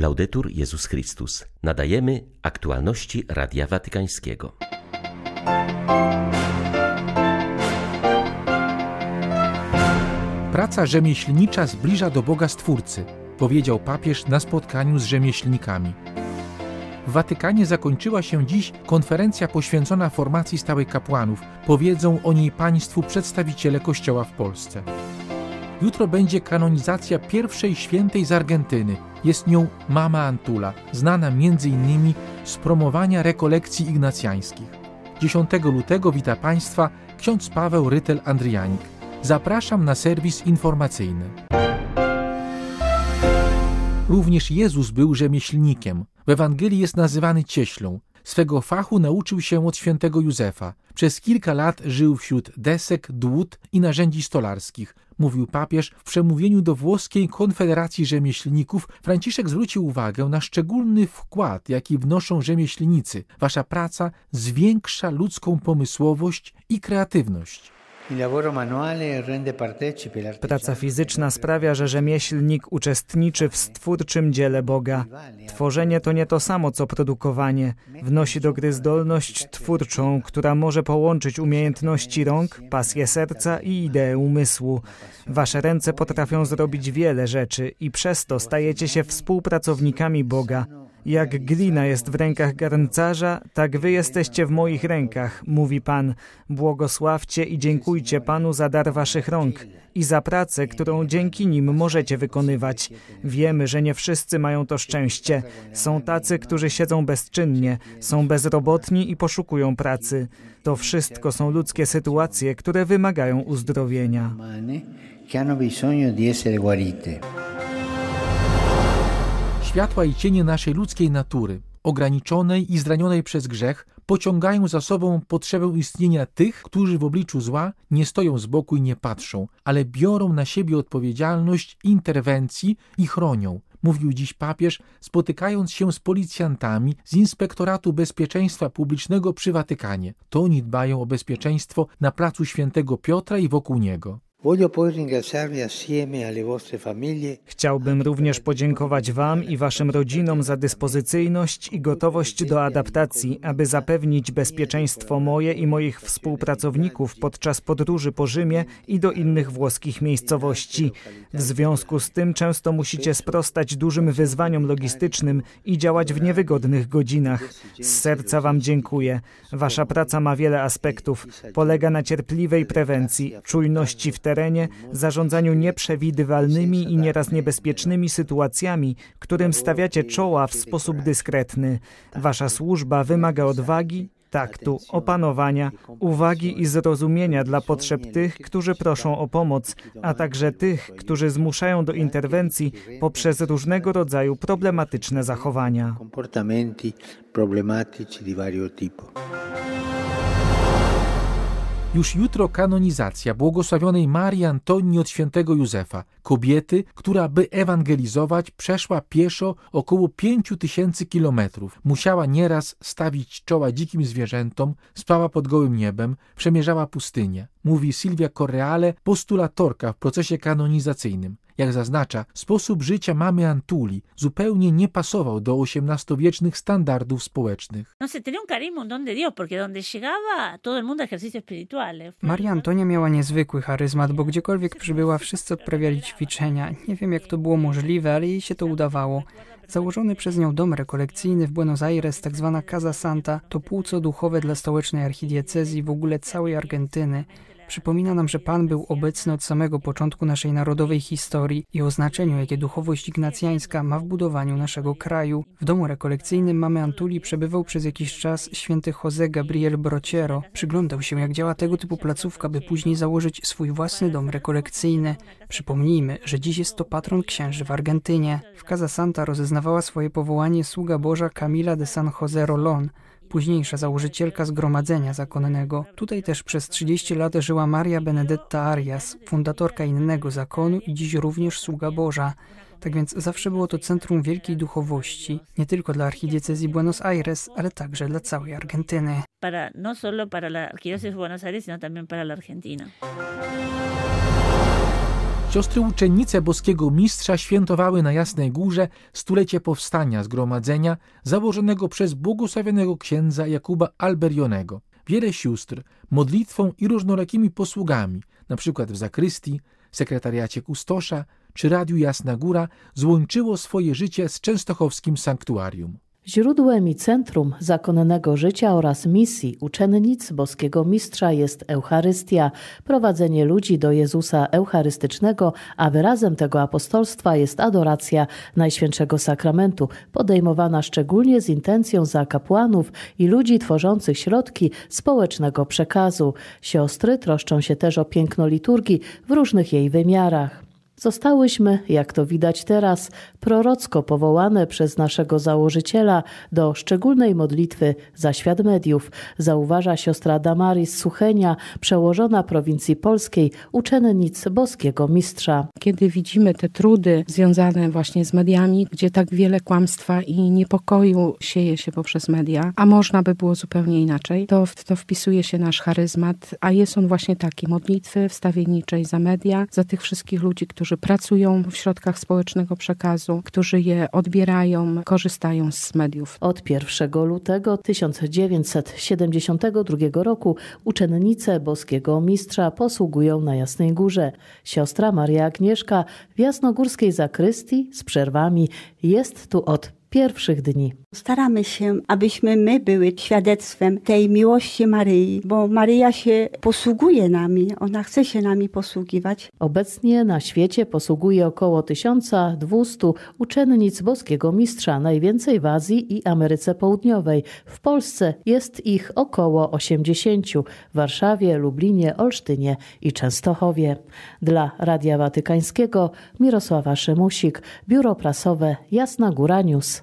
Laudetur Jezus Chrystus. Nadajemy aktualności Radia Watykańskiego. Praca rzemieślnicza zbliża do Boga Stwórcy, powiedział papież na spotkaniu z rzemieślnikami. W Watykanie zakończyła się dziś konferencja poświęcona formacji stałej kapłanów. Powiedzą o niej państwu przedstawiciele Kościoła w Polsce. Jutro będzie kanonizacja pierwszej świętej z Argentyny. Jest nią Mama Antula, znana m.in. z promowania rekolekcji ignacjańskich. 10 lutego wita Państwa ksiądz Paweł Rytel Andrianik. Zapraszam na serwis informacyjny. Również Jezus był rzemieślnikiem. W Ewangelii jest nazywany cieślą. Swego fachu nauczył się od świętego Józefa. Przez kilka lat żył wśród desek, dłut i narzędzi stolarskich. Mówił papież w przemówieniu do włoskiej Konfederacji Rzemieślników. Franciszek zwrócił uwagę na szczególny wkład, jaki wnoszą rzemieślnicy. Wasza praca zwiększa ludzką pomysłowość i kreatywność. Praca fizyczna sprawia, że rzemieślnik uczestniczy w stwórczym dziele Boga. Tworzenie to nie to samo co produkowanie. Wnosi do gry zdolność twórczą, która może połączyć umiejętności rąk, pasję serca i ideę umysłu. Wasze ręce potrafią zrobić wiele rzeczy i przez to stajecie się współpracownikami Boga. Jak glina jest w rękach garncarza, tak wy jesteście w moich rękach, mówi Pan. Błogosławcie i dziękujcie Panu za dar waszych rąk i za pracę, którą dzięki nim możecie wykonywać. Wiemy, że nie wszyscy mają to szczęście. Są tacy, którzy siedzą bezczynnie, są bezrobotni i poszukują pracy. To wszystko są ludzkie sytuacje, które wymagają uzdrowienia. Światła i cienie naszej ludzkiej natury, ograniczonej i zranionej przez grzech, pociągają za sobą potrzebę istnienia tych, którzy w obliczu zła nie stoją z boku i nie patrzą, ale biorą na siebie odpowiedzialność interwencji i chronią. Mówił dziś papież, spotykając się z policjantami z Inspektoratu Bezpieczeństwa Publicznego przy Watykanie. To oni dbają o bezpieczeństwo na placu Świętego Piotra i wokół niego. Chciałbym również podziękować Wam i Waszym rodzinom za dyspozycyjność i gotowość do adaptacji, aby zapewnić bezpieczeństwo moje i moich współpracowników podczas podróży po Rzymie i do innych włoskich miejscowości. W związku z tym często musicie sprostać dużym wyzwaniom logistycznym i działać w niewygodnych godzinach. Z serca Wam dziękuję. Wasza praca ma wiele aspektów. Polega na cierpliwej prewencji, czujności w terenie, zarządzaniu nieprzewidywalnymi i nieraz niebezpiecznymi sytuacjami, którym stawiacie czoła w sposób dyskretny. Wasza służba wymaga odwagi, taktu, opanowania, uwagi i zrozumienia dla potrzeb tych, którzy proszą o pomoc, a także tych, którzy zmuszają do interwencji poprzez różnego rodzaju problematyczne zachowania. Już jutro kanonizacja błogosławionej Marii Antonii od świętego Józefa, kobiety, która by ewangelizować przeszła pieszo około pięciu tysięcy kilometrów. Musiała nieraz stawić czoła dzikim zwierzętom, spała pod gołym niebem, przemierzała pustynię. Mówi Silvia Correale, postulatorka w procesie kanonizacyjnym. Jak zaznacza, sposób życia mamy Antuli zupełnie nie pasował do XVIII-wiecznych standardów społecznych. No Maria Antonia miała niezwykły charyzmat, bo gdziekolwiek przybyła, wszyscy odprawiali ćwiczenia. Nie wiem, jak to było możliwe, ale jej się to udawało. Założony przez nią dom rekolekcyjny w Buenos Aires, tak zwana Casa Santa, to płuco duchowe dla stołecznej archidiecezji w ogóle całej Argentyny. Przypomina nam, że Pan był obecny od samego początku naszej narodowej historii i o znaczeniu, jakie duchowość ignacjańska ma w budowaniu naszego kraju. W domu rekolekcyjnym mamy Antuli przebywał przez jakiś czas święty Jose Gabriel Brociero. Przyglądał się, jak działa tego typu placówka, by później założyć swój własny dom rekolekcyjny. Przypomnijmy, że dziś jest to patron księży w Argentynie. W Casa Santa rozeznawała swoje powołanie sługa Boża Camila de San Jose Rolón, późniejsza założycielka Zgromadzenia Zakonnego. Tutaj też przez 30 lat żyła Maria Benedetta Arias, fundatorka innego zakonu i dziś również sługa Boża. Tak więc zawsze było to centrum wielkiej duchowości, nie tylko dla archidiecezji Buenos Aires, ale także dla całej Argentyny. Para, no solo para la Buenos Aires, sino también para la Argentina. Siostry uczennice boskiego mistrza świętowały na Jasnej Górze stulecie powstania zgromadzenia założonego przez błogosławionego księdza Jakuba Alberionego. Wiele sióstr modlitwą i różnorakimi posługami, np. w zakrystii, sekretariacie kustosza czy Radiu Jasna Góra, złączyło swoje życie z częstochowskim sanktuarium. Źródłem i centrum zakonnego życia oraz misji uczennic boskiego mistrza jest Eucharystia, prowadzenie ludzi do Jezusa Eucharystycznego, a wyrazem tego apostolstwa jest adoracja Najświętszego Sakramentu, podejmowana szczególnie z intencją za kapłanów i ludzi tworzących środki społecznego przekazu. Siostry troszczą się też o piękno liturgii w różnych jej wymiarach. Zostałyśmy, jak to widać teraz, prorocko powołane przez naszego założyciela do szczególnej modlitwy za świat mediów, zauważa siostra Damaris Suchenia, przełożona prowincji polskiej, uczennic boskiego mistrza. Kiedy widzimy te trudy związane właśnie z mediami, gdzie tak wiele kłamstwa i niepokoju sieje się poprzez media, a można by było zupełnie inaczej, to w to wpisuje się nasz charyzmat, a jest on właśnie taki, modlitwy wstawienniczej za media, za tych wszystkich ludzi, którzy pracują w środkach społecznego przekazu, którzy je odbierają, korzystają z mediów. Od 1 lutego 1972 roku uczennice boskiego mistrza posługują na Jasnej Górze. Siostra Maria Agnieszka w jasnogórskiej zakrystii z przerwami jest tu od pierwszych dni. Staramy się, abyśmy my były świadectwem tej miłości Maryi, bo Maryja się posługuje nami, ona chce się nami posługiwać. Obecnie na świecie posługuje około 1200 uczennic boskiego mistrza, najwięcej w Azji i Ameryce Południowej. W Polsce jest ich około 80, w Warszawie, Lublinie, Olsztynie i Częstochowie. Dla Radia Watykańskiego Mirosława Szymusik, Biuro Prasowe Jasna Góra News.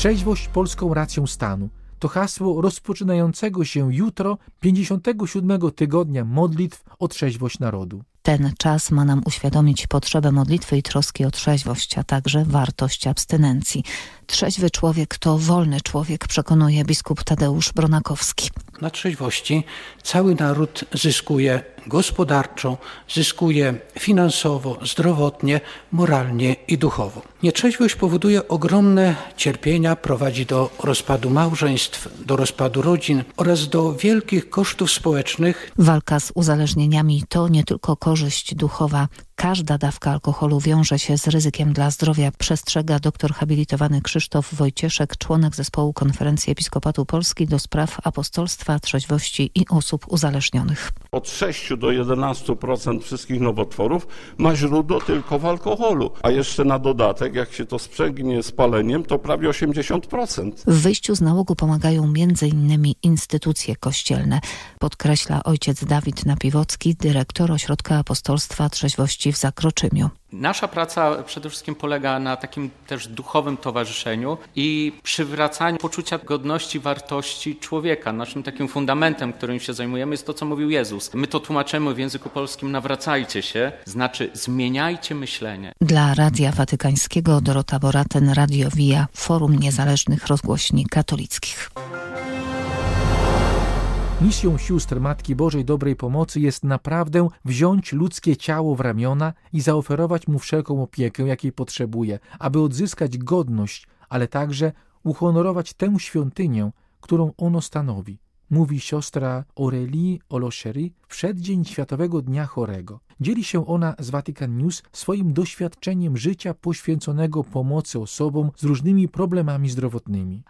Trzeźwość polską racją stanu to hasło rozpoczynającego się jutro 57 tygodnia modlitw o trzeźwość narodu. Ten czas ma nam uświadomić potrzebę modlitwy i troski o trzeźwość, a także wartość abstynencji. Trzeźwy człowiek to wolny człowiek, przekonuje biskup Tadeusz Bronakowski. Na trzeźwości cały naród zyskuje gospodarczo, zyskuje finansowo, zdrowotnie, moralnie i duchowo. Nietrzeźwość powoduje ogromne cierpienia, prowadzi do rozpadu małżeństw, do rozpadu rodzin oraz do wielkich kosztów społecznych. Walka z uzależnieniami to nie tylko korzyść duchowa. Każda dawka alkoholu wiąże się z ryzykiem dla zdrowia, przestrzega doktor habilitowany Krzysztof Wojcieszek, członek zespołu Konferencji Episkopatu Polski do spraw apostolstwa, trzeźwości i osób uzależnionych. Od 6 do 11% wszystkich nowotworów ma źródło tylko w alkoholu, a jeszcze na dodatek, jak się to sprzęgnie z paleniem, to prawie 80%. W wyjściu z nałogu pomagają m.in. instytucje kościelne, podkreśla ojciec Dawid Napiwocki, dyrektor Ośrodka Apostolstwa Trzeźwości w Zakroczymiu. Nasza praca przede wszystkim polega na takim też duchowym towarzyszeniu i przywracaniu poczucia godności, wartości człowieka. Naszym takim fundamentem, którym się zajmujemy, jest to, co mówił Jezus. My to tłumaczymy w języku polskim nawracajcie się, znaczy zmieniajcie myślenie. Dla Radia Watykańskiego Dorota Boraten, Radio Via, Forum Niezależnych Rozgłośni Katolickich. Misją sióstr Matki Bożej Dobrej Pomocy jest naprawdę wziąć ludzkie ciało w ramiona i zaoferować mu wszelką opiekę, jakiej potrzebuje, aby odzyskać godność, ale także uhonorować tę świątynię, którą ono stanowi mówi siostra Aurélie Olochery w przeddzień Światowego Dnia Chorego. Dzieli się ona z Vatican News swoim doświadczeniem życia poświęconego pomocy osobom z różnymi problemami zdrowotnymi.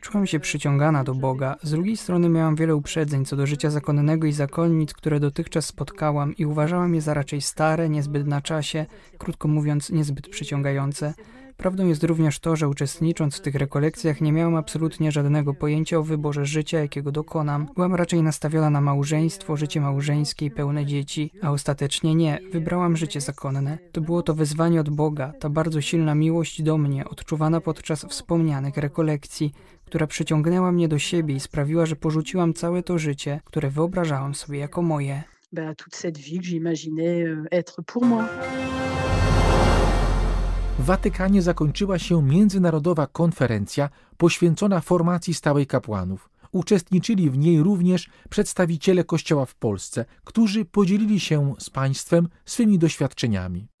Czułam się przyciągana do Boga. Z drugiej strony miałam wiele uprzedzeń co do życia zakonnego i zakonnic, które dotychczas spotkałam i uważałam je za raczej stare, niezbyt na czasie, krótko mówiąc niezbyt przyciągające. Prawdą jest również to, że uczestnicząc w tych rekolekcjach nie miałam absolutnie żadnego pojęcia o wyborze życia, jakiego dokonam. Byłam raczej nastawiona na małżeństwo, życie małżeńskie i pełne dzieci, a ostatecznie nie, wybrałam życie zakonne. To było to wezwanie od Boga, ta bardzo silna miłość do mnie, odczuwana podczas wspomnianych rekolekcji, która przyciągnęła mnie do siebie i sprawiła, że porzuciłam całe to życie, które wyobrażałam sobie jako moje. Bah, toute cette vie que j'imaginais euh, être pour moi. W Watykanie zakończyła się międzynarodowa konferencja poświęcona formacji stałej kapłanów. Uczestniczyli w niej również przedstawiciele Kościoła w Polsce, którzy podzielili się z państwem swymi doświadczeniami.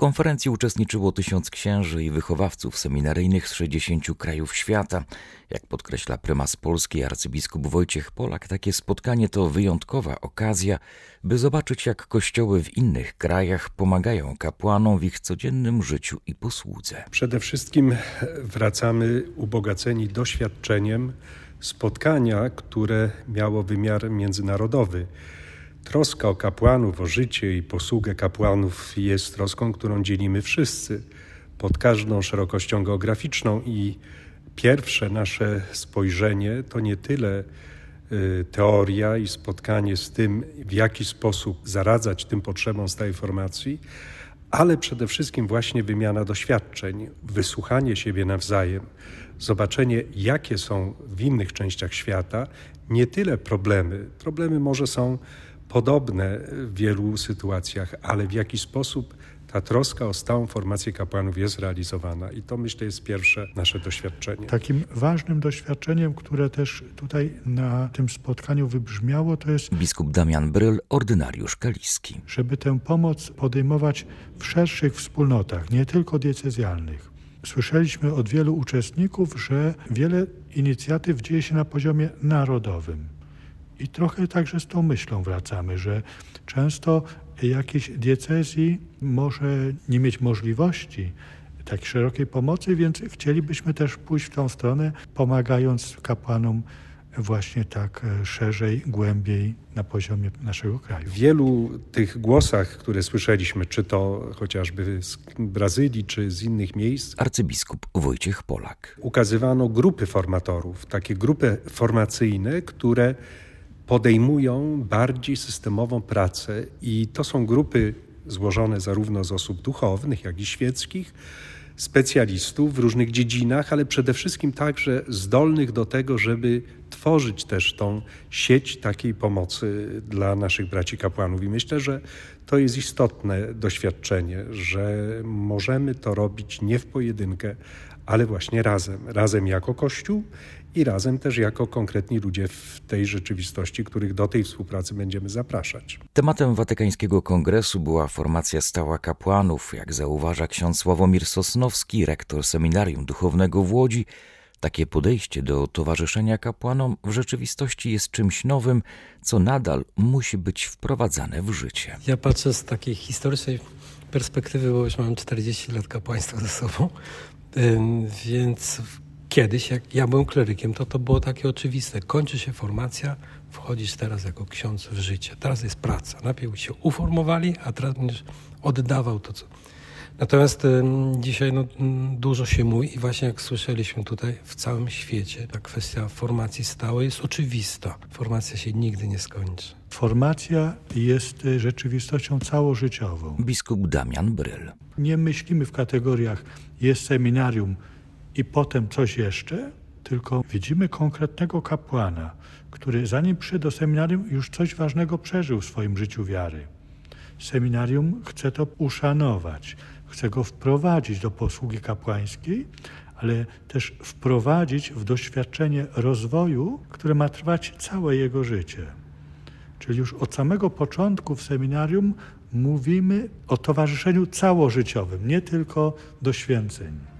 Konferencji uczestniczyło tysiąc księży i wychowawców seminaryjnych z 60 krajów świata. Jak podkreśla prymas Polski arcybiskup Wojciech Polak, takie spotkanie to wyjątkowa okazja, by zobaczyć jak kościoły w innych krajach pomagają kapłanom w ich codziennym życiu i posłudze. Przede wszystkim wracamy ubogaceni doświadczeniem spotkania, które miało wymiar międzynarodowy. Troska o kapłanów, o życie i posługę kapłanów jest troską, którą dzielimy wszyscy pod każdą szerokością geograficzną i pierwsze nasze spojrzenie to nie tyle y, teoria i spotkanie z tym, w jaki sposób zaradzać tym potrzebom stałej formacji, ale przede wszystkim właśnie wymiana doświadczeń, wysłuchanie siebie nawzajem, zobaczenie, jakie są w innych częściach świata nie tyle problemy. Problemy może są podobne w wielu sytuacjach, ale w jaki sposób ta troska o stałą formację kapłanów jest realizowana. I to myślę jest pierwsze nasze doświadczenie. Takim ważnym doświadczeniem, które też tutaj na tym spotkaniu wybrzmiało, to jest biskup Damian Bryl, ordynariusz kaliski. Żeby tę pomoc podejmować w szerszych wspólnotach, nie tylko diecezjalnych. Słyszeliśmy od wielu uczestników, że wiele inicjatyw dzieje się na poziomie narodowym. I trochę także z tą myślą wracamy, że często jakiejś diecezji może nie mieć możliwości tak szerokiej pomocy, więc chcielibyśmy też pójść w tą stronę, pomagając kapłanom właśnie tak e, szerzej, głębiej na poziomie naszego kraju. W wielu tych głosach, które słyszeliśmy, czy to chociażby z Brazylii, czy z innych miejsc, arcybiskup Wojciech Polak. Ukazywano grupy formatorów, takie grupy formacyjne, które podejmują bardziej systemową pracę i to są grupy złożone zarówno z osób duchownych, jak i świeckich, specjalistów w różnych dziedzinach, ale przede wszystkim także zdolnych do tego, żeby tworzyć też tą sieć takiej pomocy dla naszych braci kapłanów. I myślę, że to jest istotne doświadczenie, że możemy to robić nie w pojedynkę, ale właśnie razem. Razem jako Kościół i razem też jako konkretni ludzie w tej rzeczywistości, których do tej współpracy będziemy zapraszać. Tematem Watykańskiego Kongresu była formacja stała kapłanów, jak zauważa ksiądz Sławomir Sosnowski, rektor Seminarium Duchownego w Łodzi. Takie podejście do towarzyszenia kapłanom w rzeczywistości jest czymś nowym, co nadal musi być wprowadzane w życie. Ja patrzę z takiej historycznej perspektywy, bo już mam 40 lat kapłaństwa ze sobą, więc kiedyś, jak ja byłem klerykiem, to to było takie oczywiste. Kończy się formacja, wchodzisz teraz jako ksiądz w życie. Teraz jest praca. Najpierw się uformowali, a teraz będziesz oddawał to, co... Natomiast y, dzisiaj no, dużo się mówi i właśnie jak słyszeliśmy tutaj, w całym świecie ta kwestia formacji stałej jest oczywista. Formacja się nigdy nie skończy. Formacja jest y, rzeczywistością całożyciową. Biskup Damian Bryl. Nie myślimy w kategoriach jest seminarium, i potem coś jeszcze, tylko widzimy konkretnego kapłana, który zanim przyszedł do seminarium, już coś ważnego przeżył w swoim życiu wiary. Seminarium chce to uszanować, chce go wprowadzić do posługi kapłańskiej, ale też wprowadzić w doświadczenie rozwoju, które ma trwać całe jego życie. Czyli już od samego początku w seminarium mówimy o towarzyszeniu całożyciowym, nie tylko do święceń.